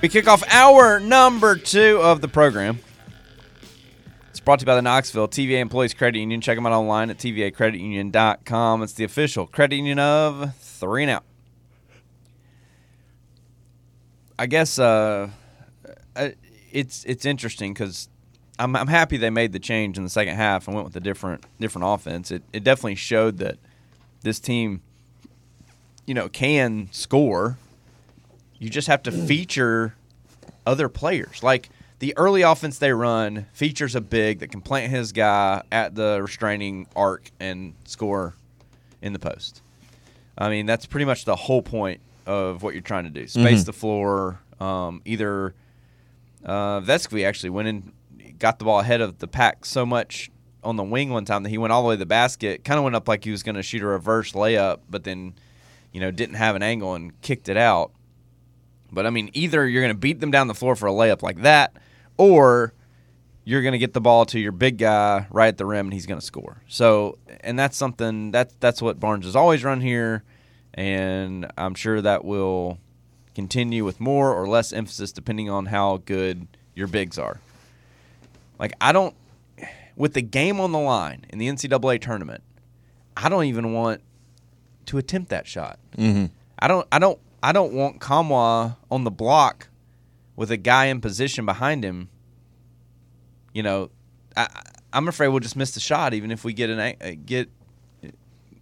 We kick off hour number two of the program. Brought to you by the Knoxville TVA Employees Credit Union. Check them out online at tvacreditunion.com. It's the official credit union of three and out. I guess uh, uh, it's it's interesting because I'm, I'm happy they made the change in the second half and went with a different different offense. It it definitely showed that this team, you know, can score. You just have to feature other players. Like the early offense they run features a big that can plant his guy at the restraining arc and score in the post. I mean, that's pretty much the whole point of what you're trying to do. Space the floor. Um, either uh, Vescovi actually went in, got the ball ahead of the pack so much on the wing one time that he went all the way to the basket. Kind of went up like he was going to shoot a reverse layup, but then, you know, didn't have an angle and kicked it out. But I mean, either you're going to beat them down the floor for a layup like that, or you're going to get the ball to your big guy right at the rim and he's going to score. So, and that's something that that's what Barnes has always run here, and I'm sure that will continue with more or less emphasis depending on how good your bigs are. Like I don't, with the game on the line in the NCAA tournament, I don't even want to attempt that shot. Mm-hmm. I don't. I don't. I don't want Nkamhoua on the block with a guy in position behind him. You know, I, I'm afraid we'll just miss the shot, even if we get an a- get,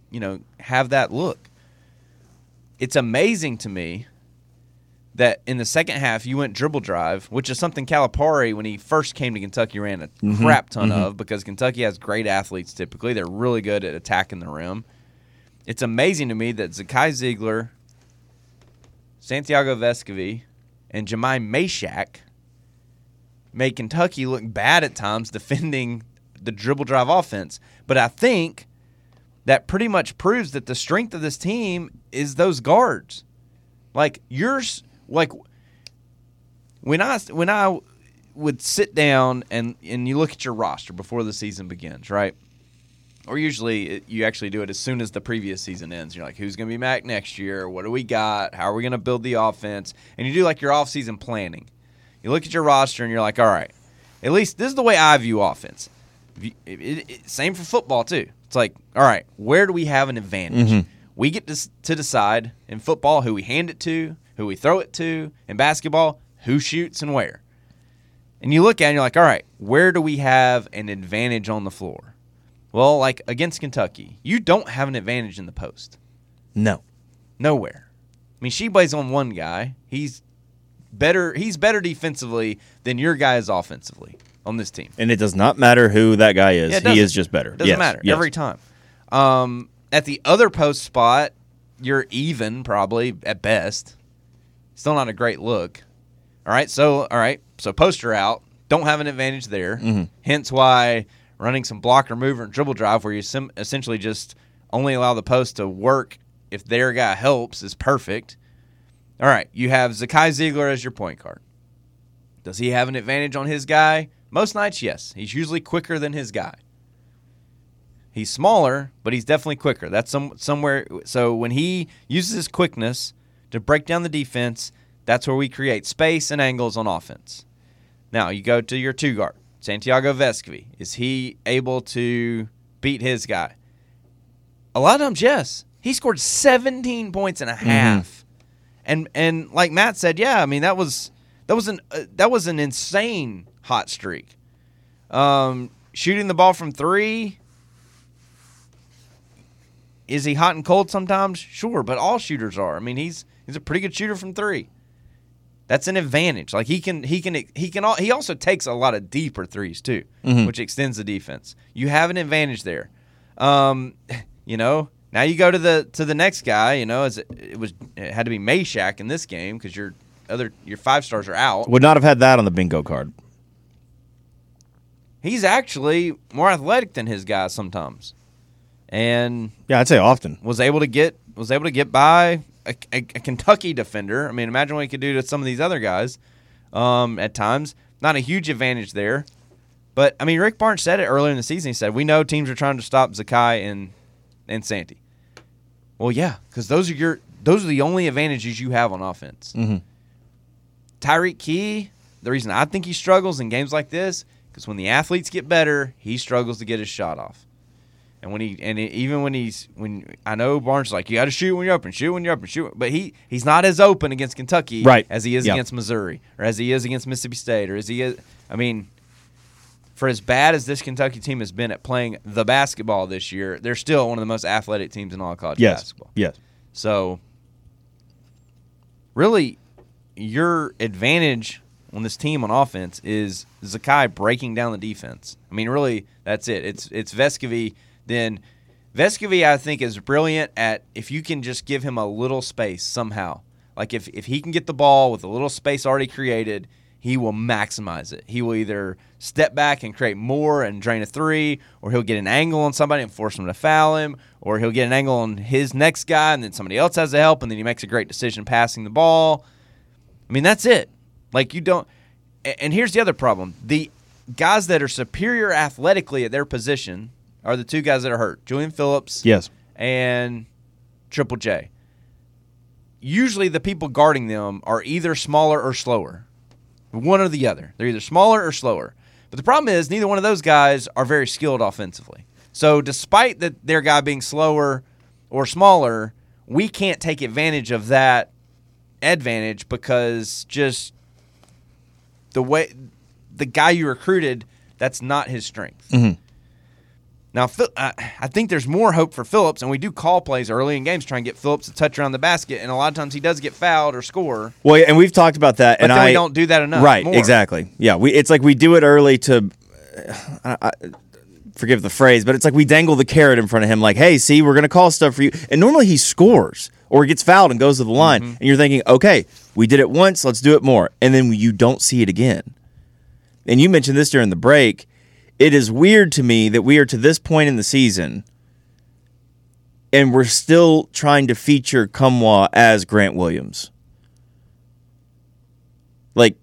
you know, have that look. It's amazing to me that in the second half you went dribble drive, which is something Calipari when he first came to Kentucky ran a mm-hmm. crap ton mm-hmm. of because Kentucky has great athletes typically. They're really good at attacking the rim. It's amazing to me that Zakai Zeigler, Santiago Vescovi, and Jahmai Mashack made Kentucky look bad at times defending the dribble drive offense. But I think that pretty much proves that the strength of this team is those guards. Like yours, like when I when I would sit down and and you look at your roster before the season begins, right? Or usually it, you actually do it as soon as the previous season ends. You're like, who's going to be back next year? What do we got? How are we going to build the offense? And you do like your offseason planning. You look at your roster and you're like, all right, at least this is the way I view offense. It- it- it- same for football too. It's like, all right, where do we have an advantage? Mm-hmm. We get to, to decide in football who we hand it to, who we throw it to. In basketball, who shoots and where. And you look at it and you're like, all right, where do we have an advantage on the floor? Well, like against Kentucky, you don't have an advantage in the post. No. Nowhere. I mean, she plays on one guy. He's better. He's better defensively than your guy is offensively on this team. And it does not matter who that guy is. Yeah, he is just better. Doesn't Yes, matter yes. every time. Um, at the other post spot, you're even probably at best. Still not a great look. All right, so all right, so poster out. Don't have an advantage there. Mm-hmm. Hence why running some blocker mover and dribble drive, where you sim- essentially just only allow the post to work if their guy helps, is perfect. All right, you have Zakai Zeigler as your point guard. Does he have an advantage on his guy? Most nights, yes. He's usually quicker than his guy. He's smaller, but he's definitely quicker. That's some somewhere. So when he uses his quickness to break down the defense, that's where we create space and angles on offense. Now you go to your two guard, Santiago Vescovi. Is he able to beat his guy? A lot of times, yes. He scored 17 points and a mm-hmm. half, and and like Matt said, yeah. I mean that was that was an uh, that was an insane hot streak. Um, shooting the ball from three. Is he hot and cold sometimes? Sure, but all shooters are. I mean, he's he's a pretty good shooter from three. That's an advantage. Like he can he can he can he also takes a lot of deeper threes too, which extends the defense. You have an advantage there. Um, you know, now you go to the to the next guy. You know, as it, it was it had to be Mashack in this game because your other your five stars are out. Would not have had that on the bingo card. He's actually more athletic than his guys sometimes. and Yeah, I'd say often. was able to get was able to get by a, a, a Kentucky defender. I mean, imagine what he could do to some of these other guys. Um, at times, not a huge advantage there, but I mean, Rick Barnes said it earlier in the season. He said, "We know teams are trying to stop Zakai and and Santi." Well, yeah, because those are your those are the only advantages you have on offense. Mm-hmm. Tyreke Key, the reason I think he struggles in games like this, because when the athletes get better, he struggles to get his shot off. And when he and it, even when he's when I know Barnes is like you got to shoot when you're open, shoot when you're open, shoot. But he he's not as open against Kentucky Right. as he is Yeah. against Missouri or as he is against Mississippi State or as he is. I mean, for as bad as this Kentucky team has been at playing the basketball this year, they're still one of the most athletic teams in all college Yes. basketball. Yes. So, really, your advantage on this team on offense is Zakai breaking down the defense. I mean, really, that's it. It's it's Vescovi. Then Vescovi, I think, is brilliant at if you can just give him a little space somehow. Like if if he can get the ball with a little space already created, he will maximize it. He will either step back and create more and drain a three, or he'll get an angle on somebody and force them to foul him, or he'll get an angle on his next guy and then somebody else has to help, and then he makes a great decision passing the ball. I mean, that's it. Like you don't. And here's the other problem: the guys that are superior athletically at their position are the two guys that are hurt: Julian Phillips Yes. and Triple J. Usually, the people guarding them are either smaller or slower, one or the other. They're either smaller or slower. But the problem is, neither one of those guys are very skilled offensively. So, despite that their guy being slower or smaller, we can't take advantage of that advantage because just the way the guy you recruited, that's not his strength. Mhm. Now, I think there's more hope for Phillips, and we do call plays early in games, try and get Phillips to touch around the basket, and a lot of times he does get fouled or score. Well, and we've talked about that, and then I we don't do that enough. right more. exactly. Yeah, we it's like we do it early to. I, I, forgive the phrase, but it's like we dangle the carrot in front of him, like, "Hey, see, we're gonna call stuff for you." And normally he scores or he gets fouled and goes to the line, Mm-hmm. and you're thinking, "Okay, we did it once, let's do it more," and then you don't see it again. And you mentioned this during the break. It is weird to me that we are to this point in the season and we're still trying to feature Nkamhoua as Grant Williams. Like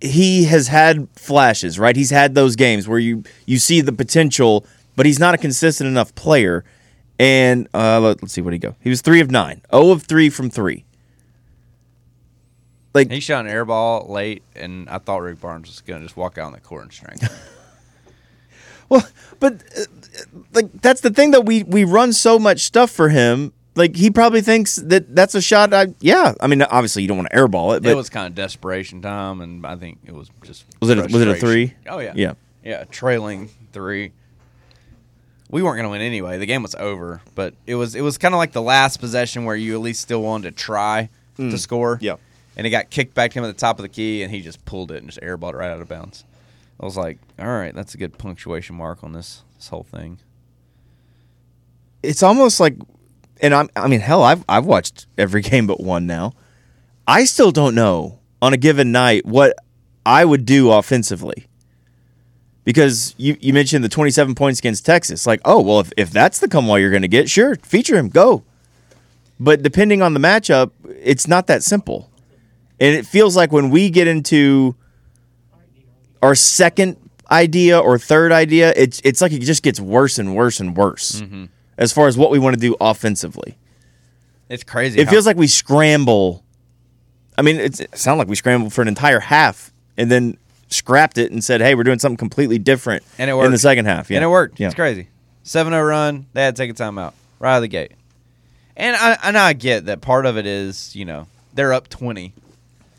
he has had flashes, right? He's had those games where you you see the potential, but he's not a consistent enough player. And uh, let, us see what he go. He was three of nine, zero of three from three. Like He shot an air ball late, and I thought Rick Barnes was going to just walk out on the court and strength. him. Well, but uh, like that's the thing that we we run so much stuff for him. Like he probably thinks that that's a shot. I yeah. I mean, obviously you don't want to airball it, but it was kind of desperation time, and I think it was just Was it a- was it a three? Oh yeah, Yeah. yeah, trailing three. We weren't going to win anyway. The game was over, but it was it was kind of like the last possession where you at least still wanted to try to score. Mm. Yeah. And it got kicked back to him at the top of the key, and he just pulled it and just airballed it right out of bounds. I was like, all right, that's a good punctuation mark on this this whole thing. it's almost like, and I'm I mean hell, I've I've watched every game but one now. I still don't know on a given night what I would do offensively. Because you, you mentioned the 27 points against Texas. Like, oh, well, if, if that's the come you're going to get, sure, feature him, go. But depending on the matchup, it's not that simple. And it feels like when we get into our second idea or third idea, it's it's like it just gets worse and worse and worse mm-hmm. as far as what we want to do offensively. It's crazy. It how- feels like we scramble. I mean, it's, it sounded like we scrambled for an entire half and then scrapped it and said, "Hey, we're doing something completely different." And it worked in the second half. Yeah, And it worked. Yeah, It's crazy. 7 0 run. They had to take a timeout right out of the gate. And I, and I get that part of it is, you know, they're up 20.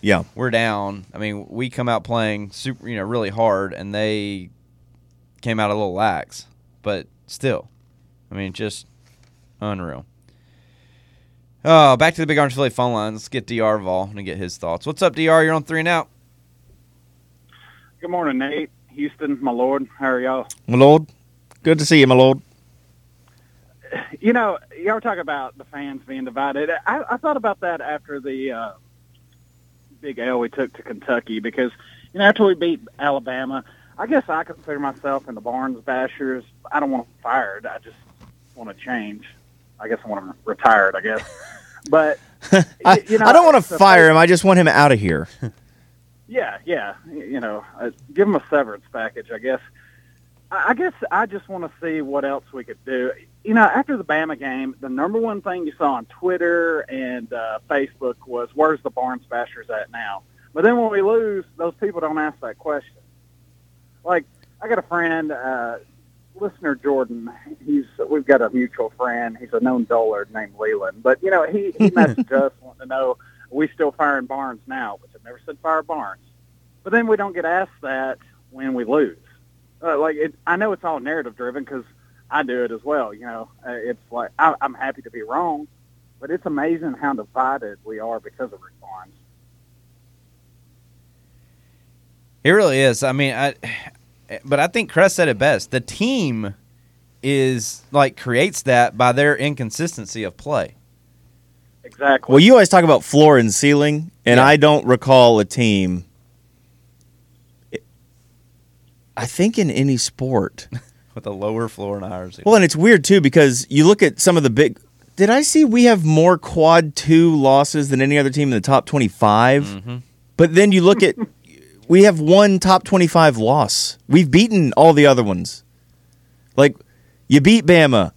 Yeah. We're down. I mean, we come out playing super, you know, really hard, and they came out a little lax. But still, I mean, just unreal. Oh, back to the Big Orange Philly phone lines. Let's get Dr. Vol and get his thoughts. What's up, Dr? You're on three and out. Good morning, Nate. Houston, my lord. How are y'all? My lord, good to see you, my lord. You know, y'all were talking about the fans being divided. I, I thought about that after the uh, big L we took to Kentucky because, you know, after we beat Alabama, I guess I consider myself in the Barnes Bashers. I don't want to fired. I just want to change. I guess I want him retired. I guess, but I, you know, I don't want to fire him. I just want him out of here. Yeah, yeah. You know, uh, give him a severance package, I guess. I guess I just want to see what else we could do. You know, after the Bama game, the number one thing you saw on Twitter and uh, Facebook was, "Where's the Barnes Bashers at now?" But then when we lose, those people don't ask that question. Like, I got a friend, uh, listener Jordan. He's we've got a mutual friend. He's a known dullard named Leland. But you know, he he messaged us wanting to know are we still firing Barnes now, which I've never said fire Barnes. But then we don't get asked that when we lose. Uh, like it, I know it's all narrative driven because I do it as well. You know, uh, it's like I, I'm happy to be wrong, but it's amazing how divided we are because of Rick Barnes. It really is. I mean, I, but I think Crest said it best. The team is like creates that by their inconsistency of play. Exactly. Well, you always talk about floor and ceiling, and Yeah. I don't recall a team. I think in any sport. with a lower floor and a higher ceiling. Well, and it's weird too because you look at some of the big. Did I see we have more quad two losses than any other team in the top 25? Mhm. But then you look at we have one top 25 loss. We've beaten all the other ones. Like you beat Bama,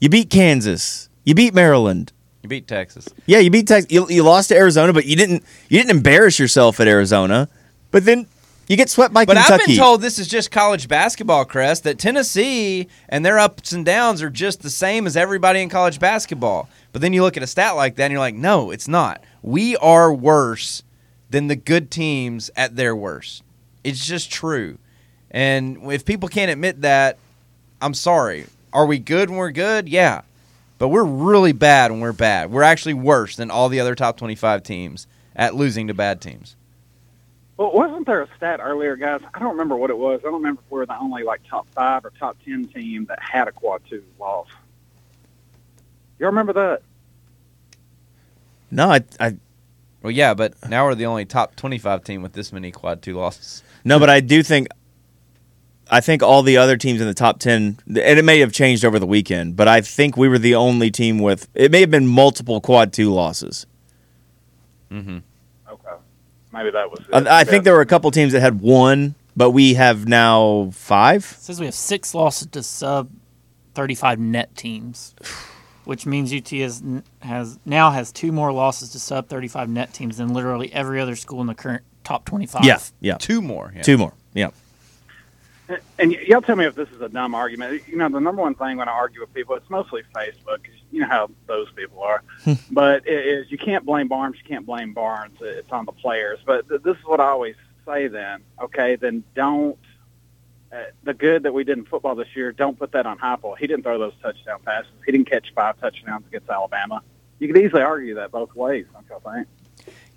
you beat Kansas, you beat Maryland. You beat Texas. Yeah, you beat Texas. You, you lost to Arizona, but you didn't you didn't embarrass yourself at Arizona. But then you get swept by But Kentucky. But I've been told this is just college basketball, Crest, that Tennessee and their ups and downs are just the same as everybody in college basketball. But then you look at a stat like that and you're like, no, it's not. We are worse than the good teams at their worst. It's just true. And if people can't admit that, I'm sorry. Are we good when we're good? Yeah. But we're really bad when we're bad. We're actually worse than all the other top 25 teams at losing to bad teams. Well, wasn't there a stat earlier, guys? I don't remember what it was. I don't remember if we were the only like top five or top ten team that had a quad two loss. Y'all remember that? no, I, I Well, yeah, but now we're the only top 25 team with this many quad two losses. No, but I do think I think all the other teams in the top 10 and it may have changed over the weekend, but I think we were the only team with it may have been multiple quad 2 losses. Mm-hmm. Okay, maybe that was. It. I, I think there were a couple teams that had one, but we have now 5. It says we have six losses to sub 35 net teams, which means UT has, has now has two more losses to sub 35 net teams than literally every other school in the current top 25. Yeah, yeah. Two more. yeah. Two more. Yeah. And y'all tell me if this is a dumb argument. You know, the number one thing when I argue with people, it's mostly Facebook. 'cause you know how those people are. but it is you can't blame Barnes, you can't blame Barnes. It's on the players. But th- this is what I always say. Then, okay, then don't. Uh, the good that we did in football this year, don't put that on Heupel. He didn't throw those touchdown passes. He didn't catch five touchdowns against Alabama. You could easily argue that both ways. Don't y'all think?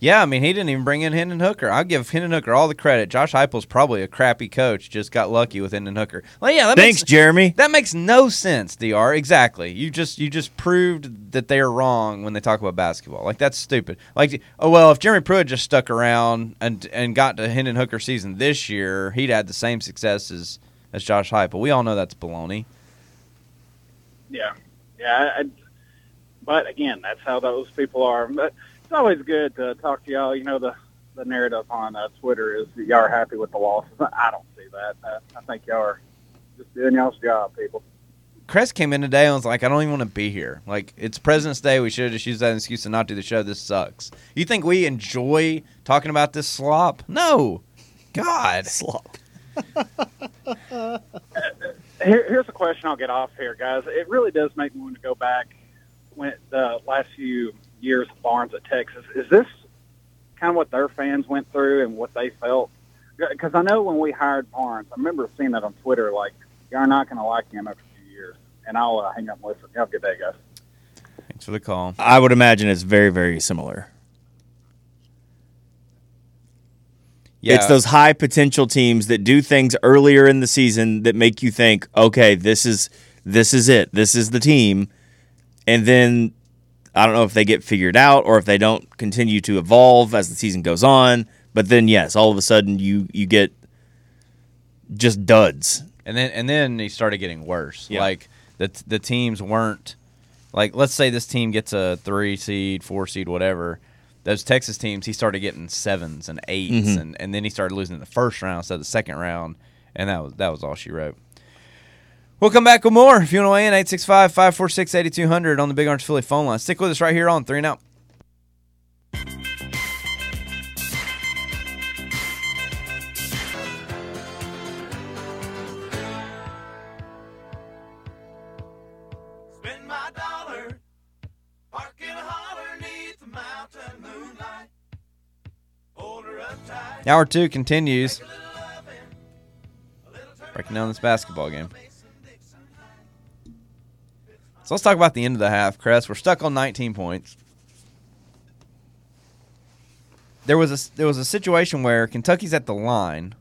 Yeah, I mean, he didn't even bring in Hendon Hooker. I'll give Hendon Hooker all the credit. Josh Heupel's probably a crappy coach, just got lucky with Hendon Hooker. Well, yeah, that Thanks, makes, Jeremy. that makes no sense, Dr. Exactly. You just you just proved that they are wrong when they talk about basketball. Like that's stupid. Like, oh well, if Jeremy Pruitt just stuck around and and got to Hendon Hooker season this year, he'd had the same success as as Josh Heupel. We all know that's baloney. Yeah, yeah. I, but again, that's how those people are. But it's always good to talk to y'all. You know, the the narrative on uh, Twitter is that y'all are happy with the losses. I don't see that. Uh, I think y'all are just doing y'all's job, people. Crest came in today and was like, I don't even want to be here. Like, it's President's Day. We should have just used that excuse to not do the show. This sucks. You think we enjoy talking about this slop? No. God. Slop. Here, here's a question I'll get off here, guys. It really does make me want to go back when the last few years of Barnes at Texas. Is this kind of what their fans went through and what they felt? Because I know when we hired Barnes, I remember seeing that on Twitter, like, you're not going to like him after a few years. And I'll uh, hang up and listen. Have a good day, guys. Thanks for the call. I would imagine it's very very similar. Yeah. It's those high potential teams that do things earlier in the season that make you think, okay, this is this is it. This is the team. And then I don't know if they get figured out or if they don't continue to evolve as the season goes on. But then yes, all of a sudden you you get just duds. and then and then he started getting worse. Yeah. Like the the teams weren't like let's say this team gets a three seed, four seed, whatever. Those Texas teams, he started getting sevens and 8s Mhm. and, and then he started losing in the first round instead of the second round, and that was that was all she wrote. We'll come back with more. If you want to weigh in, 865 546 8200 on the Big Orange Philly phone line. Stick with us right here on 3 and Out. Spend my dollar, park in a holler neath the mountain moonlight. Hold her up tight, Hour two continues. a little loving, a little turn Breaking down this basketball game. So let's talk about the end of the half, Chris. We're stuck on 19 points. There was a there was a situation where Kentucky's at the line,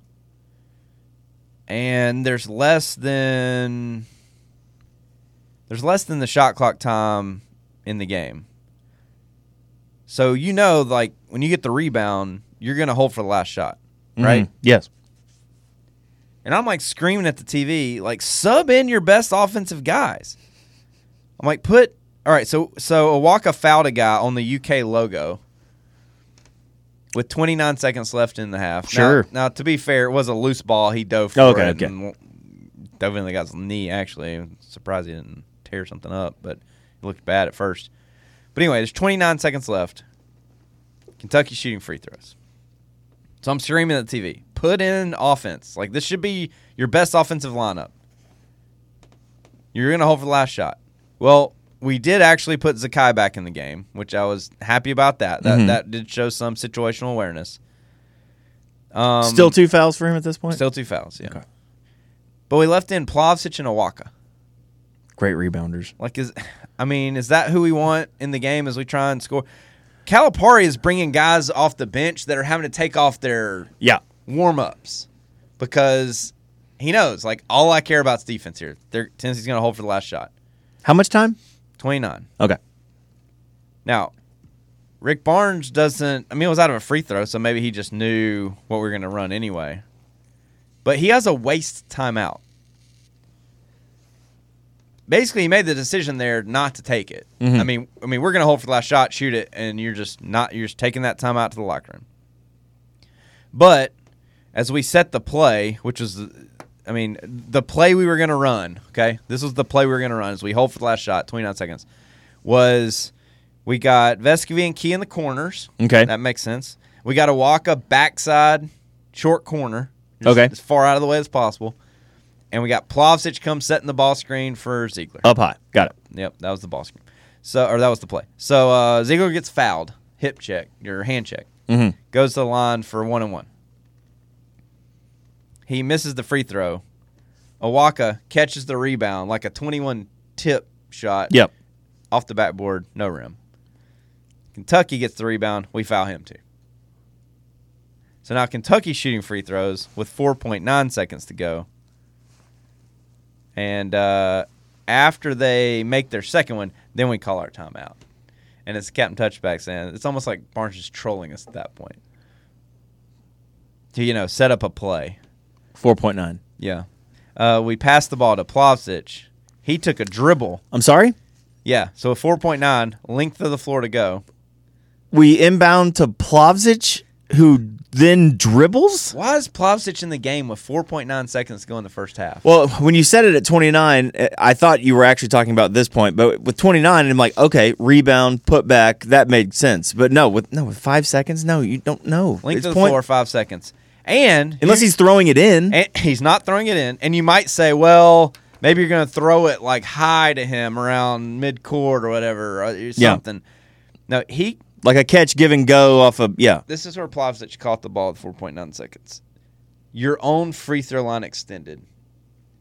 and there's less than there's less than the shot clock time in the game. So you know, like when you get the rebound, you're gonna hold for the last shot, right? Mhm. Yes. And I'm like screaming at the TV, like sub in your best offensive guys. I'm like, put all right. So so Awaka fouled a guy on the UK logo with 29 seconds left in the half. Sure. Now, to be fair, it was a loose ball. He dove for okay, it okay. and dove in the guy's knee. Actually, I'm surprised he didn't tear something up, but it looked bad at first. But anyway, there's 29 seconds left. Kentucky shooting free throws. So I'm screaming at the TV. Put in offense. Like this should be your best offensive lineup. You're gonna hold for the last shot. Well, we did actually put Zakai back in the game, which I was happy about that. That Mhm. that did show some situational awareness. Um, Still two fouls for him at this point. still two fouls, yeah. Okay. But we left in Plavsic and Awaka. Great rebounders. Like is, I mean, is that who we want in the game as we try and score? Calipari is bringing guys off the bench that are having to take off their Yeah. warm ups because he knows like all I care about is defense here. They're, Tennessee's going to hold for the last shot. How much time? Twenty nine. Okay. Now, Rick Barnes doesn't. I mean, it was out of a free throw, so maybe he just knew what we were going to run anyway. But he has a waste timeout. Basically, he made the decision there not to take it. Mhm. I mean, I mean, we're going to hold for the last shot, shoot it, and you're just not. You're just taking that timeout to the locker room. But as we set the play, which was, I mean, the play we were going to run. Okay, this was the play we were going to run. As we hold for the last shot, 29 seconds, was we got Vescovi and Key in the corners. Okay. that makes sense. We got a Waka backside short corner. just Okay. as far out of the way as possible. And we got Plavsic come setting the ball screen for Zeigler. Up high. Got it. Yep, that was the ball screen. So, or that was the play. So uh, Zeigler gets fouled, hip check, your hand check, Mm-hmm. goes to the line for one and one. He misses the free throw. Awaka catches the rebound like a 21 tip shot Yep. off the backboard, no rim. Kentucky gets the rebound. We foul him too. So now Kentucky's shooting free throws with 4.9 seconds to go. And uh, after they make their second one, then we call our timeout. And it's Captain Touchback saying it's almost like Barnes is trolling us at that point. To, you know, set up a play. Four point nine. Yeah. Uh, we passed the ball to Plavsic. He took a dribble. I'm sorry. Yeah. So a 4.9, length of the floor to go. We inbound to Plavsic, who then dribbles. Why is Plavsic in the game with 4.9 seconds to go in the first half? Well, when you said it at 29, eh, I thought you were actually talking about this point. But with 29, I'm like, okay, rebound, put back, that made sense. But no, with no with five seconds, no, you don't know. length It's of the point- floor, five seconds. And unless he's throwing it in. he's not throwing it in. And you might say, well, maybe you're going to throw it like high to him around mid court or whatever, uh, or Yeah. something. No, he. like a catch, give and go off of yeah. This is where Plavsic caught the ball with 4.9 seconds. Your own free throw line extended.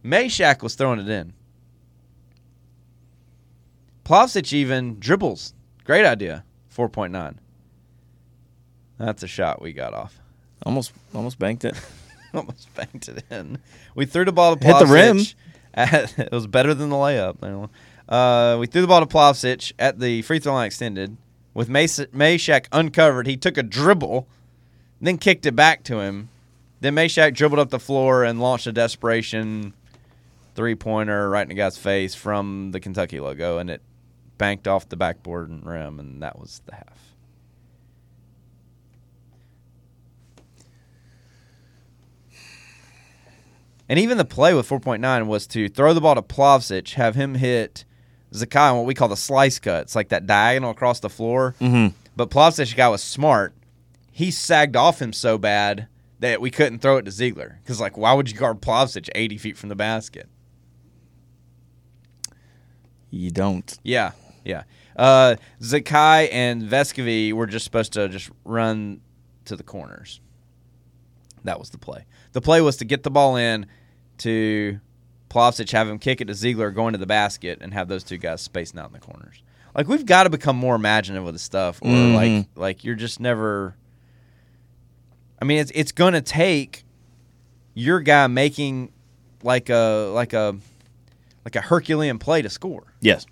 Mashack was throwing it in. Plavsic even dribbles. Great idea. 4.9. That's a shot we got off. Almost almost banked it. Almost banked it in. We threw the ball to Hit the rim. At, it was better than the layup. I don't know. Uh, we threw the ball to Plavsic at the free throw line extended. With Mace- Mashack uncovered, he took a dribble, then kicked it back to him, Then Mashack dribbled up the floor and launched a desperation three pointer right in the guy's face from the Kentucky logo, and it banked off the backboard and rim, and that was the half. And even the play with 4.9 was to throw the ball to Plavsic, have him hit Zakai on what we call the slice cut. It's like that diagonal across the floor. Mhm. But Plavsic guy was smart. He sagged off him so bad that we couldn't throw it to Zeigler. Because, like, why would you guard Plavsic 80 feet from the basket? You don't. Yeah, yeah. Uh, Zakai and Vescovi were just supposed to just run to the corners. That was the play. The play was to get the ball in to Plavsic, have him kick it to Zeigler, go into the basket, and have those two guys spacing out in the corners. Like we've got to become more imaginative with this stuff, or Mhm. like like you're just never. I mean, it's it's gonna take your guy making like a like a like a Herculean play to score. Yes.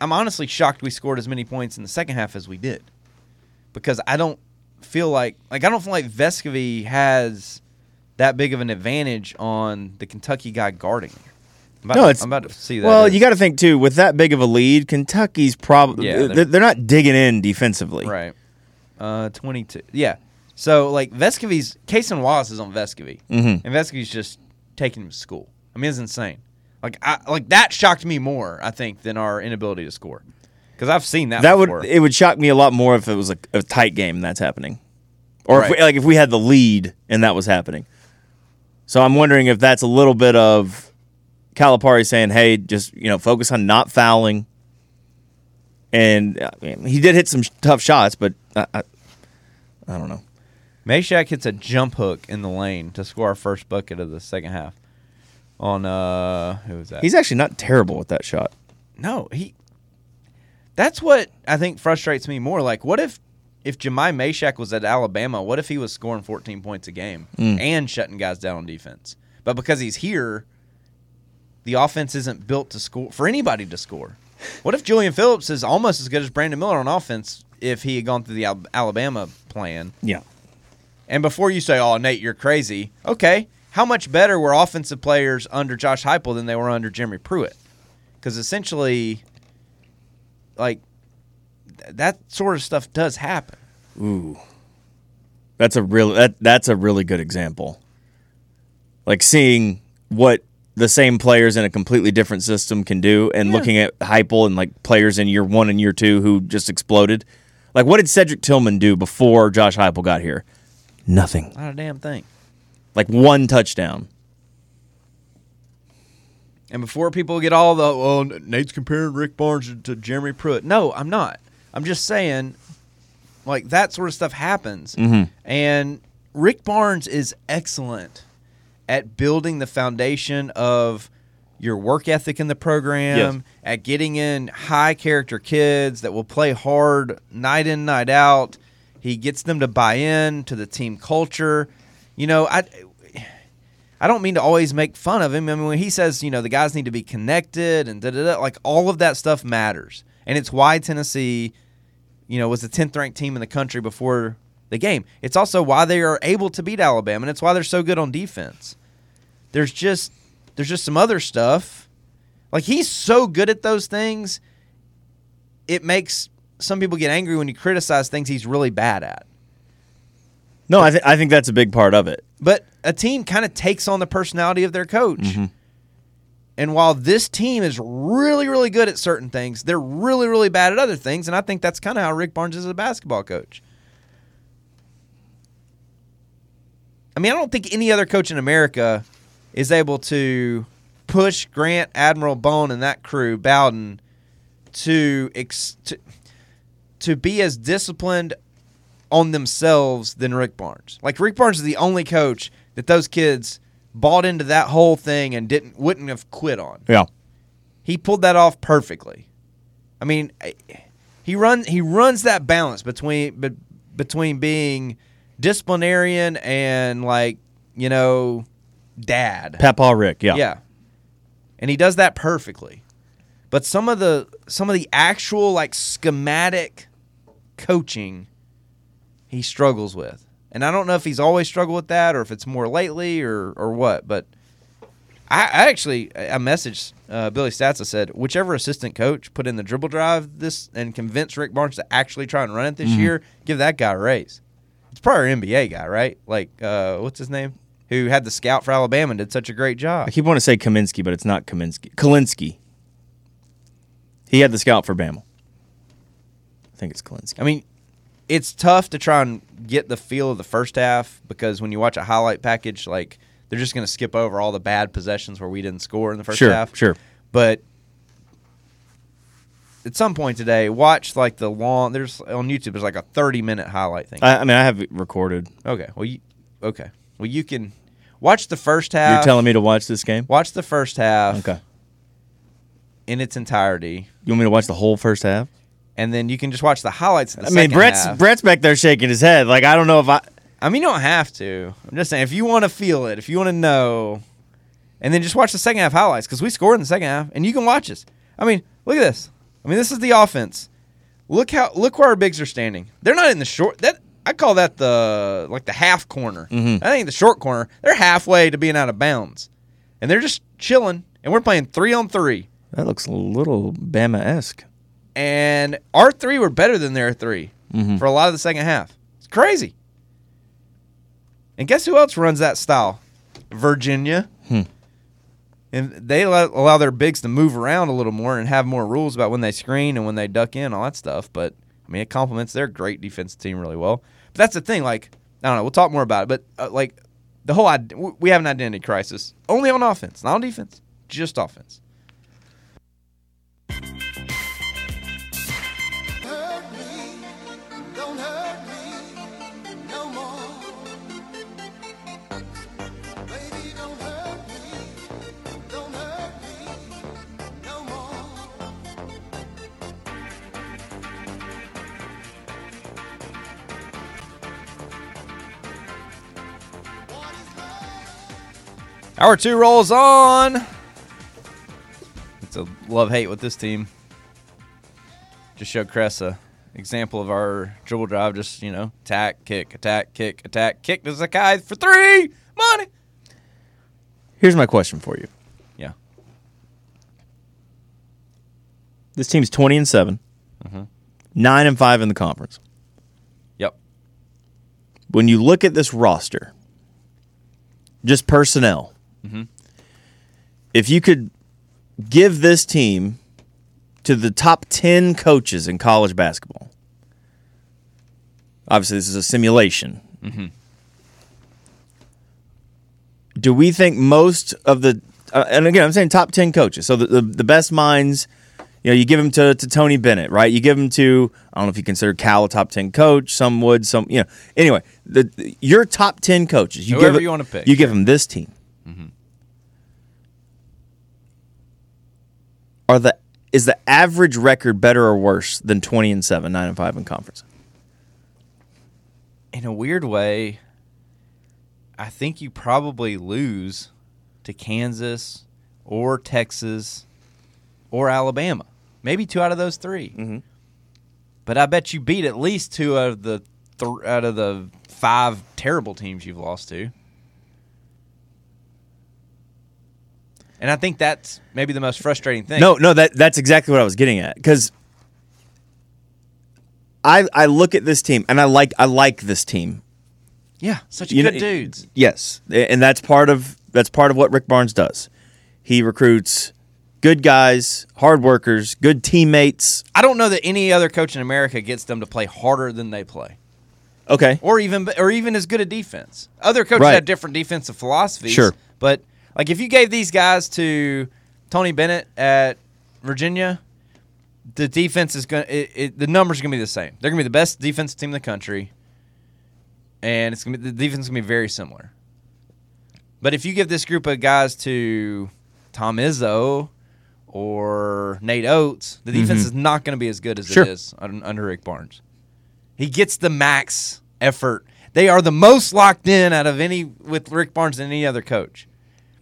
I'm honestly shocked we scored as many points in the second half as we did, because I don't feel like like I don't feel like Vescovi has that big of an advantage on the Kentucky guy guarding. I'm about, No, it's- I'm about to see that. Well, is- you got to think too. With that big of a lead, Kentucky's probably Yeah, they're, they're- not digging in defensively. right. Uh, 22. Yeah. So like Vescovi's Kason Wallace is on Vescovi, Mhm. and Vescovi's just taking him to school. I mean, it's insane. Like I like that shocked me more, I think, than our inability to score, because I've seen that. That would it would shock me a lot more if it was a, a tight game and that's happening, or if we, like if we had the lead and that was happening. So I'm wondering if that's a little bit of Calipari saying, "Hey, just you know, focus on not fouling." And I mean, he did hit some tough shots, but I, I, I don't know. Mashack hits a jump hook in the lane to score our first bucket of the second half. On uh, who was that? He's actually not terrible with that shot. no, he. That's what I think frustrates me more. Like, what if if Jahmai Mashack was at Alabama? What if he was scoring 14 points a game Mm. and shutting guys down on defense? But because he's here, the offense isn't built to score for anybody to score. What if Julian Phillips is almost as good as Brandon Miller on offense if he had gone through the Al- Alabama plan? Yeah. And before you say, "Oh, Nate, you're crazy," okay, how much better were offensive players under Josh Heupel than they were under Jeremy Pruitt? Because essentially, like that sort of stuff does happen. Ooh, that's a real that that's a really good example. Like seeing what the same players in a completely different system can do, and Yeah. looking at Heupel and like players in year one and year two who just exploded. Like, what did Cedric Tillman do before Josh Heupel got here? Nothing. Not a damn thing. Like one touchdown. And before people get all the, "Oh, Nate's comparing Rick Barnes to Jeremy Pruitt," no, I'm not. I'm just saying, like that sort of stuff happens, Mhm. and Rick Barnes is excellent at building the foundation of your work ethic in the program, Yes. at getting in high character kids that will play hard night in, night out. He gets them to buy in to the team culture. You know, I I don't mean to always make fun of him. I mean, when he says, you know, the guys need to be connected and da da da, like all of that stuff matters. And it's why Tennessee, you know, was the 10th ranked team in the country before the game. It's also why they are able to beat Alabama, and it's why they're so good on defense. There's just there's just some other stuff. Like he's so good at those things, it makes some people get angry when you criticize things he's really bad at. No, I, th- I think that's a big part of it. But a team kind of takes on the personality of their coach. Mm-hmm. And while this team is really, really good at certain things, they're really, really bad at other things. And I think that's kind of how Rick Barnes is a basketball coach. I mean, I don't think any other coach in America is able to push Grant, Admiral Bone, and that crew, Bowden, to ex- to, to be as disciplined on themselves than Rick Barnes. Like Rick Barnes is the only coach that those kids bought into that whole thing and didn't wouldn't have quit on. Yeah. He pulled that off perfectly. I mean, he runs he runs that balance between be, between being disciplinarian and like you know dad. Papa Rick. Yeah. Yeah. And he does that perfectly. But some of the some of the actual like schematic coaching he struggles with. And I don't know if he's always struggled with that or if it's more lately or or what. But I, I actually I messaged uh, Billy Stats. I said whichever assistant coach put in the dribble drive this and convinced Rick Barnes to actually try and run it this year, give that guy a raise. It's probably an NBA guy, right? Like uh, what's his name? Who had the scout for Alabama and did such a great job. I keep wanting to say Kaminsky, but it's not Kaminsky. Kalinsky. He had the scout for Bama. I think it's Kalinsky. I mean, it's tough to try and get the feel of the first half because when you watch a highlight package, like they're just going to skip over all the bad possessions where we didn't score in the first sure, half. sure. But at some point today, watch like the long. There's on YouTube. There's like a 30 minute highlight thing. I, I mean, I have it recorded. okay. Well, you okay. Well, you can watch the first half. You're telling me to watch this game? watch the first half Okay. in its entirety, You want me to watch the whole first half? And then you can just watch the highlights. The I mean, Brett's half. Brett's back there shaking his head. Like I don't know if I. I mean, you don't have to. I'm just saying, if you want to feel it, if you want to know, and then just watch the second half highlights because we scored in the second half, and you can watch us. I mean, look at this. I mean, this is the offense. Look how look where our bigs are standing. They're not in the short. That I call that the like the half corner. Mhm. I think the short corner. They're halfway to being out of bounds, and they're just chilling. And we're playing three on three. That looks a little Bama esque. And our three were better than their 3 Mhm. for a lot of the second half. It's crazy. And guess who else runs that style? Virginia. Hmm. And they allow, allow their bigs to move around a little more and have more rules about when they screen and when they duck in, all that stuff. But I mean, it complements their great defensive team really well. But that's the thing. Like, I don't know. We'll talk more about it. But uh, like, the whole id- we have an identity crisis only on offense, not on defense, just offense. Hour two rolls on. It's a love hate with this team. Just showed Cress a example of our dribble drive. Just you know, attack, kick, attack, kick, attack, kick to Zakai for three. Money. Here's my question for you. Yeah. This team's 20 and 7. Mm-hmm. 9 and 5 in the conference. Yep. When you look at this roster, just personnel. Mm-hmm. If you could give this team to the top 10 coaches in college basketball. Obviously, this is a simulation. Mm-hmm. Do we think most of the, uh, and again, I'm saying top 10 coaches, so the, the, the best minds, you know, you give them to, to Tony Bennett, right? You give them to, I don't know if you consider Cal a top 10 coach, some would, some, you know. Anyway, the, the- your top 10 coaches, you Whoever give you wanna pick, You give them this team. Are the is the average record better or worse than 20 and 7, 9 and 5 in conference? In a weird way, I think you probably lose to Kansas or Texas or Alabama. Maybe two out of those 3 Mhm. But I bet you beat at least two out of the th- out of the five terrible teams you've lost to. And I think that's maybe the most frustrating thing. No, no, that that's exactly what I was getting at because I I look at this team and I like I like this team. yeah, such You good know- dudes. Yes, and that's part of that's part of what Rick Barnes does. He recruits good guys, hard workers, good teammates. I don't know that any other coach in America gets them to play harder than they play. Okay, or even or even as good a defense. Other coaches Right. have different defensive philosophies. Sure. but like if you gave these guys to Tony Bennett at Virginia, the defense is going to it, the numbers are going to be the same. They're going to be the best defensive team in the country, and it's going to be the defense is going to be very similar. But if you give this group of guys to Tom Izzo or Nate Oats, the defense Mhm. is not going to be as good as Sure. it is under Rick Barnes. He gets the max effort. They are the most locked in out of any with Rick Barnes than any other coach.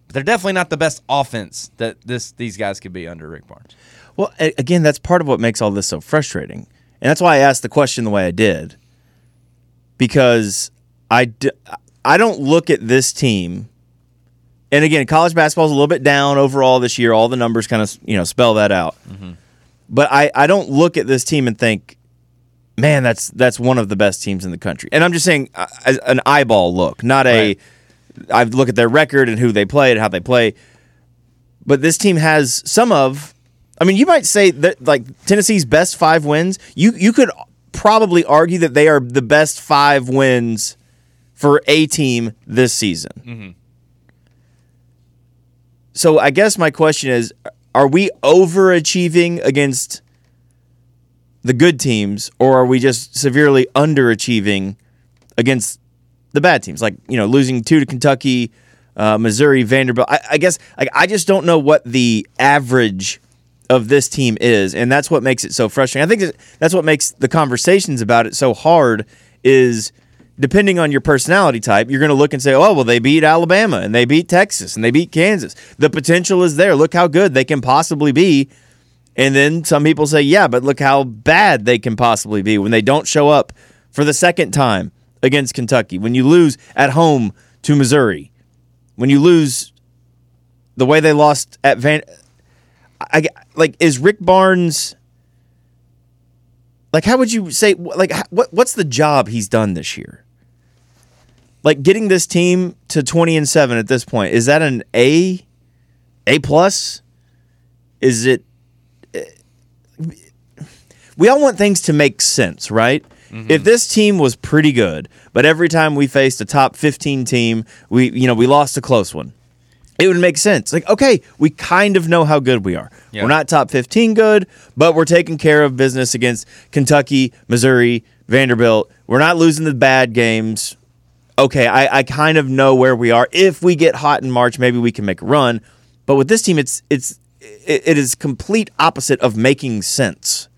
But they're definitely not the best offense that this these guys could be under Rick Barnes. Well, again, that's part of what makes all this so frustrating. And that's why I asked the question the way I did. Because I, d- I don't look at this team. And again, college basketball is a little bit down overall this year. All the numbers kind of you know spell that out. But I, I don't look at this team and think, man, that's that's one of the best teams in the country. And I'm just saying uh, as an eyeball look, not a. Right. I look at their record and who they play and how they play. But this team has some of. I mean, you might say that like Tennessee's best five wins. You you could probably argue that they are the best five wins for a team this season. Mm-hmm. So I guess my question is: Are we overachieving against the good teams, or are we just severely underachieving against the bad teams? Like you know, losing two to Kentucky, uh, Missouri, Vanderbilt. I, I guess like I just don't know what the average of this team is, and that's what makes it so frustrating. I think that's what makes the conversations about it so hard. Is depending on your personality type, you're going to look and say, "Oh, well, they beat Alabama and they beat Texas and they beat Kansas. The potential is there. Look how good they can possibly be." And then some people say, "Yeah, but look how bad they can possibly be when they don't show up for the second time against Kentucky. When you lose at home to Missouri, when you lose the way they lost at Van, I, like is Rick Barnes." Like, how would you say? Like, what what's the job he's done this year? Like, getting this team to twenty and seven at this point is that an A, A plus? Is it? Eh, we all want things to make sense, right? Mm-hmm. If this team was pretty good, but every time we faced a top fifteen team, we you know we lost a close one it would make sense. Like, okay, we kind of know how good we are. Yeah. We're not top 15 good, but we're taking care of business against Kentucky, Missouri, Vanderbilt. We're not losing the bad games. Okay, I, I kind of know where we are. If we get hot in March, maybe we can make a run. But with this team, it's it's it, it is complete opposite of making sense.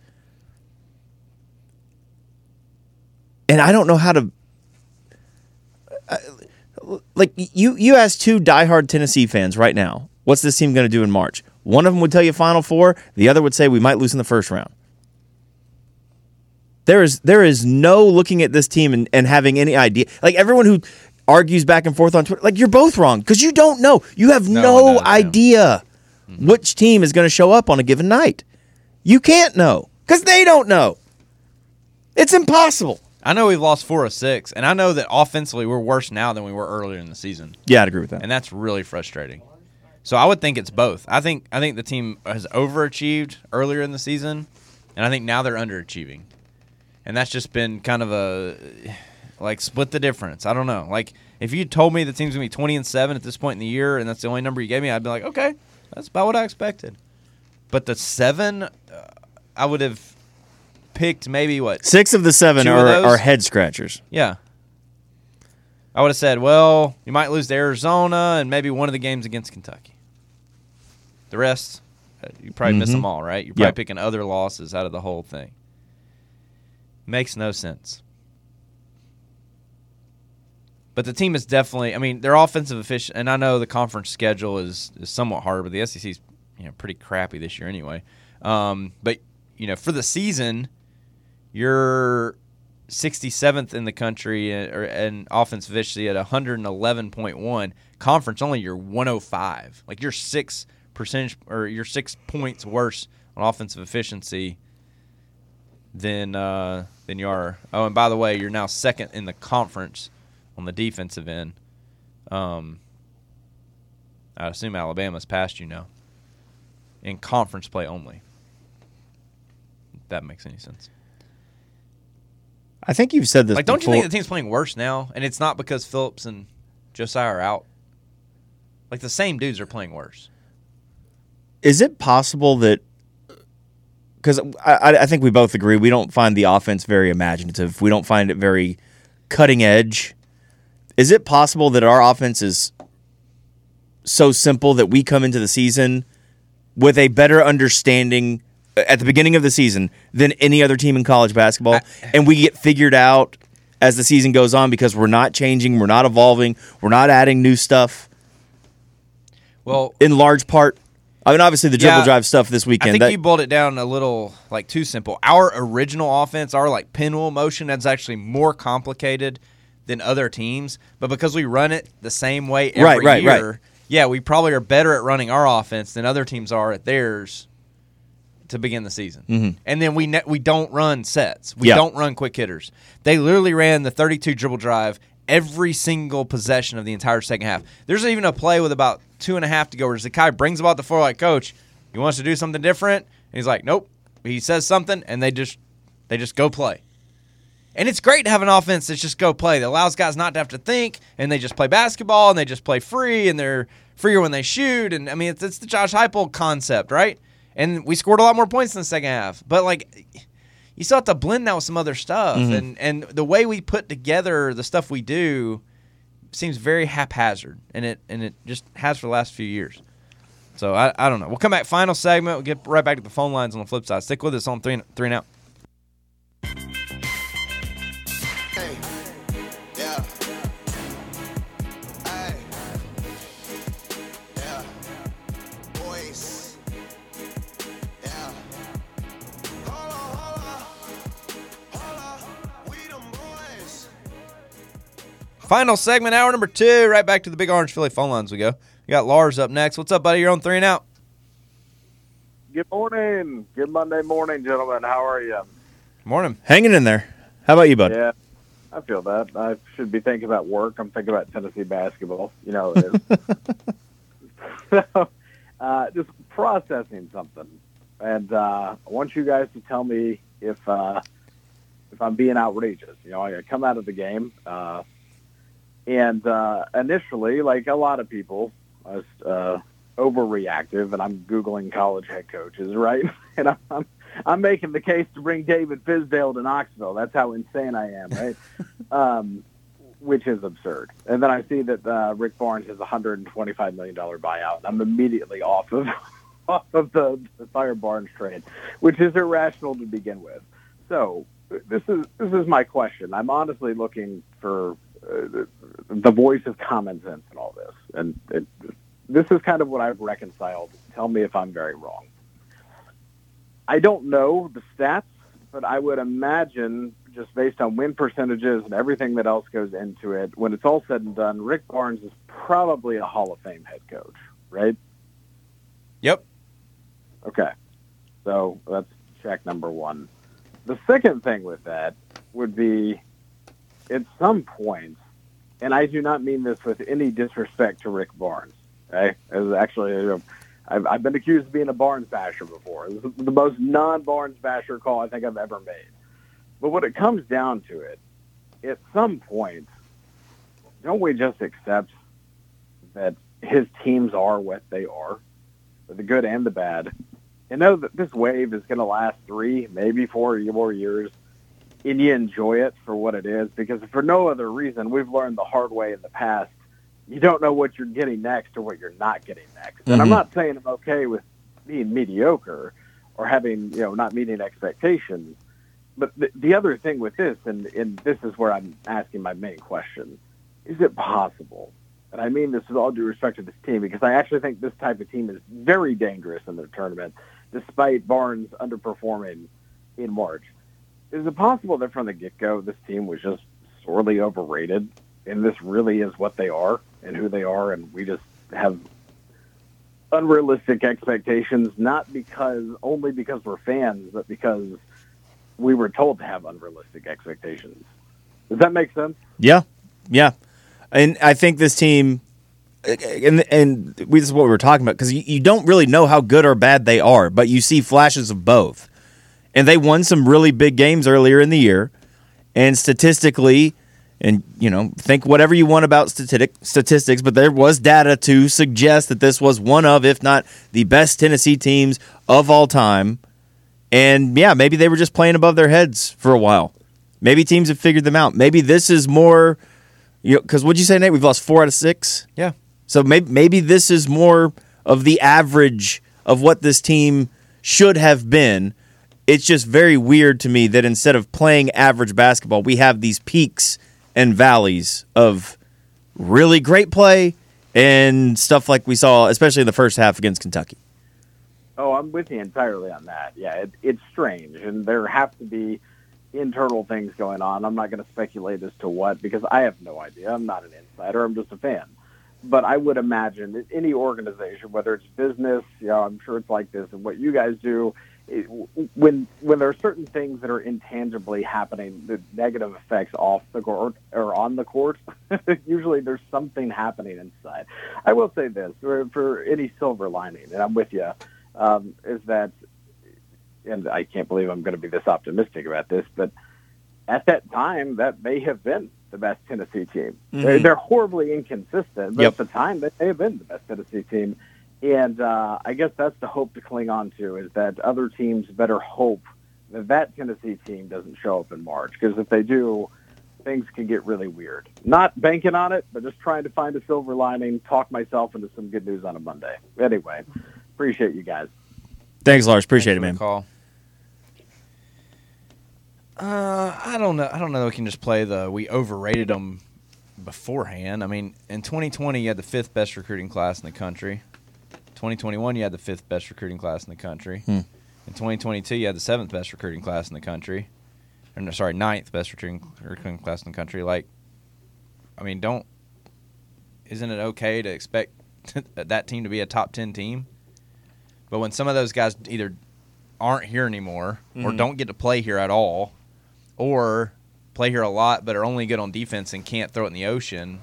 And I don't know how to like you you ask two diehard Tennessee fans right now, what's this team going to do in March? One of them would tell you Final Four. The other would say we might lose in the first round. There is there is no looking at this team and, and having any idea. Like everyone who argues back and forth on Twitter, like you're both wrong because you don't know. You have no, No, no, no. idea which team is going to show up on a given night. You can't know because they don't know. It's impossible. I know we've lost four or six, and I know that offensively we're worse now than we were earlier in the season, Yeah, I'd agree with that. and that's really frustrating. So I would think it's both. I think I think the team has overachieved earlier in the season, and I think now they're underachieving, and that's just been kind of a like split the difference. I don't know. Like if you told me the team's gonna be twenty and seven at this point in the year, and that's the only number you gave me, I'd be like, okay, that's about what I expected. But the seven, uh, I would have picked maybe what Six of the seven Two are, are head scratchers. Yeah. I would have said, well, you might lose to Arizona and maybe one of the games against Kentucky. The rest, uh, you probably miss Mhm. them all, right? You're probably Yep. picking other losses out of the whole thing. Makes no sense. But the team is definitely, I mean, their offensive efficient, and I know the conference schedule is, is somewhat hard, but the SEC's you know pretty crappy this year anyway. Um, but you know, for the season, you're 67th in the country uh, and offensive efficiency at 111.1. Conference only you're 105. Like you're six percentage or you're six points worse on offensive efficiency than uh, than you are. Oh, and by the way, you're now second in the conference on the defensive end. Um, I assume Alabama's passed you now in conference play only. If that makes any sense. I think you've said this. Like, don't before. you think the team's playing worse now? And it's not because Phillips and Josiah are out. Like the same dudes are playing worse. is it possible that because I, I- I think we both agree we don't find the offense very imaginative we don't find it very cutting edge is it possible that our offense is so simple that we come into the season with a better understanding at the beginning of the season than any other team in college basketball and we get figured out as the season goes on because we're not changing we're not evolving we're not adding new stuff Well, in large part. I mean, obviously the dribble Yeah, drive stuff this weekend. I think that- you boiled it down a little like too simple. Our original offense, our like pinwheel motion, that's actually more complicated than other teams, but because we run it the same way every Right, right, year, right. yeah, we probably are better at running our offense than other teams are at theirs to begin the season. Mhm. And then we ne- we don't run sets. We Yeah. don't run quick hitters. They literally ran the 32 dribble drive every single possession of the entire second half. There's even a play with about two and a half to go where Zakai brings about the floor like, Coach, you want us to do something different? And he's like, Nope. He says something, and they just they just go play. And it's great to have an offense that's just go play that allows guys not to have to think, and they just play basketball and they just play free, and they're freer when they shoot. And I mean, it's, it's the Josh Heupel concept, right? And we scored a lot more points in the second half, but like you still have to blend that with some other stuff, mm-hmm. and and the way we put together the stuff we do seems very haphazard, and it and it just has for the last few years. So I, I don't know. We'll come back final segment. We'll get right back to the phone lines on the flip side. Stick with us on three three and out. Final segment, hour number two. Right back to the Big Orange Philly phone lines. We go. We got Lars up next. What's up, buddy? You're on three and out. Good morning. Good Monday morning, gentlemen. How are you? Morning. Hanging in there. How about you, bud? Yeah, I feel that. I should be thinking about work. I'm thinking about Tennessee basketball. You know, so, uh, just processing something, and uh, I want you guys to tell me if uh, if I'm being outrageous. You know, I come out of the game, uh, and uh, initially, like a lot of people, I was uh, overreactive, and I'm googling college head coaches, right? And I'm, I'm I'm making the case to bring David Fizdale to Knoxville. That's how insane I am, right? um, which is absurd. And then I see that uh, Rick Barnes has a hundred and twenty-five million dollar buyout, I'm immediately off of off of the, the Fire Barnes trade, which is irrational to begin with. So this is this is my question. I'm honestly looking for the, the voice of common sense in all this, and it, this is kind of what I've reconciled. Tell me if I'm very wrong. I don't know the stats, but I would imagine just based on win percentages and everything that else goes into it, when it's all said and done, Rick Barnes is probably a Hall of Fame head coach, right? Yep. Okay. So that's check number one. The second thing with that would be at some point, and I do not mean this with any disrespect to Rick Barnes. Okay, as actually, you know, I've, I've been accused of being a Barnes basher before. This is the most non-Barnes basher call I think I've ever made. But when it comes down to it, at some point, don't we just accept that his teams are what they are, the good and the bad, and know that this wave is going to last three, maybe four more years, and you enjoy it for what it is. Because for no other reason, we've learned the hard way in the past. You don't know what you're getting next or what you're not getting next. And I'm Mhm. not saying I'm okay with being mediocre or having, you know, not meeting expectations. But the, the other thing with this, and, and this is where I'm asking my main question, is it possible? And I mean this with all due respect to this team because I actually think this type of team is very dangerous in the tournament, despite Barnes underperforming in March. Is it possible that from the get-go this team was just sorely overrated, and this really is what they are and who they are, and we just have unrealistic expectations, not because only because we're fans, but because we were told to have unrealistic expectations. Does that make sense? Yeah, yeah, and I think this team, and and we, this is what we were talking about because you, you don't really know how good or bad they are, but you see flashes of both, and they won some really big games earlier in the year, and statistically, and you know, think whatever you want about statistic, statistics, but there was data to suggest that this was one of, if not the best Tennessee teams of all time. And yeah, maybe they were just playing above their heads for a while. Maybe teams have figured them out. Maybe this is more, you know, because what'd you say, Nate? We've lost four out of six. Yeah. So maybe maybe this is more of the average of what this team should have been. It's just very weird to me that instead of playing average basketball, we have these peaks and valleys of really great play and stuff like we saw, especially in the first half against Kentucky. Oh, I'm with you entirely on that. Yeah, it, it's strange, and there have to be internal things going on. I'm not going to speculate as to what because I have no idea. I'm not an insider. I'm just a fan. But I would imagine that any organization, whether it's business, you know, I'm sure it's like this, and what you guys do, it, when when there are certain things that are intangibly happening, the negative effects off the court or on the court, usually there's something happening inside. I will say this for, for any silver lining, and I'm with you, um, is that, and I can't believe I'm going to be this optimistic about this, but at that time, that may have been the best Tennessee team. They're, they're horribly inconsistent, but Yep. at the time, they may have been the best Tennessee team. And uh, I guess that's the hope to cling on to is that other teams better hope that that Tennessee team doesn't show up in March because if they do, things can get really weird. Not banking on it, but just trying to find a silver lining, talk myself into some good news on a Monday. Anyway, appreciate you guys. Thanks, Lars. Appreciate Thanks it, man. Call. Uh, I don't know. I don't know. We can just play the we overrated them beforehand. I mean, in 2020, you had the fifth best recruiting class in the country. 2021, you had the fifth best recruiting class in the country. Hmm. In 2022, you had the seventh best recruiting class in the country. Or no, sorry, ninth best recruiting, recruiting class in the country. Like, I mean, don't. Isn't it okay to expect that team to be a top 10 team? But when some of those guys either aren't here anymore or Mhm. don't get to play here at all or play here a lot but are only good on defense and can't throw it in the ocean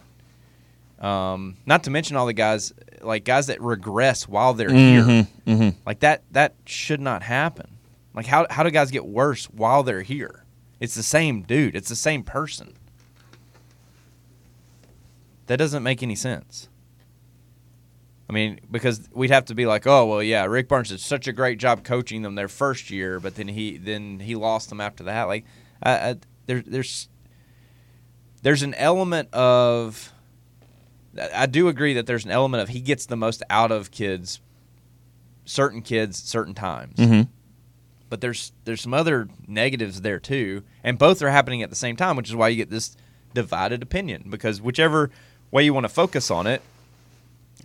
um, not to mention all the guys like guys that regress while they're here. Mhm, mhm. like that that should not happen. Like how, how do guys get worse while they're here? It's the same dude. It's the same person. That doesn't make any sense. I mean, because we'd have to be like, oh well, yeah, Rick Barnes did such a great job coaching them their first year, but then he then he lost them after that. Like, I, I, there, there's there's an element of I do agree that there's an element of he gets the most out of kids, certain kids, certain times. Mhm. But there's there's some other negatives there too, and both are happening at the same time, which is why you get this divided opinion. Because whichever way you want to focus on it,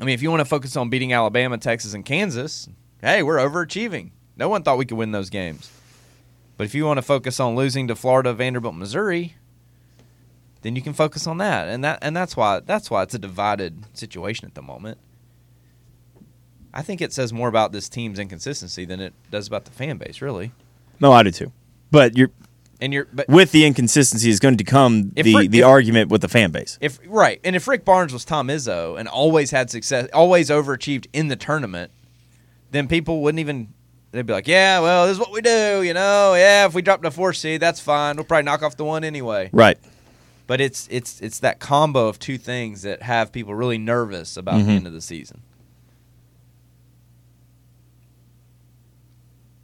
I mean, if you want to focus on beating Alabama, Texas, and Kansas, hey, we're overachieving. No one thought we could win those games. But if you want to focus on losing to Florida, Vanderbilt, Missouri, then you can focus on that. And that and that's why that's why it's a divided situation at the moment. I think it says more about this team's inconsistency than it does about the fan base, really. No, I do too. But you're And you're but with the inconsistency is going to come the Rick- the if- argument with the fan base. If right, and if Rick Barnes was Tom Izzo and always had success, always overachieved in the tournament, then people wouldn't even. They'd be like, "Yeah, well, this is what we do, you know. Yeah, if we drop to four seed, that's fine. We'll probably knock off the one anyway." Right. But it's it's it's that combo of two things that have people really nervous about the Mhm. end of the season.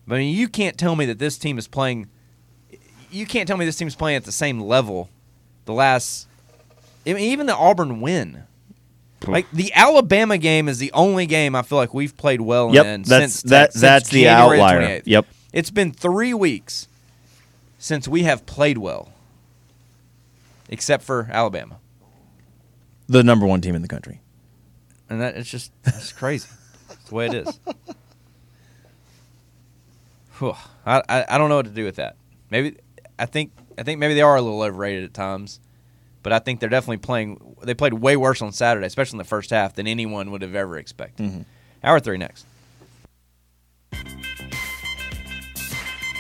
But I mean, you can't tell me that this team is playing. You can't tell me this team's playing at the same level. The last, I mean, even the Auburn win. Like the Alabama game is the only game I feel like we've played well Yep. in That's since that since that's the outlier. 28th. Yep. It's been three weeks since we have played well, except for Alabama, The number one team in the country. and that it's just that's crazy. It's the way it is. Whew. I, I I don't know what to do with that. Maybe I think I think maybe they are a little overrated at times, but I think they're definitely playing. They played way worse on Saturday, especially in the first half, than anyone would have ever expected. Mhm. Hour three next.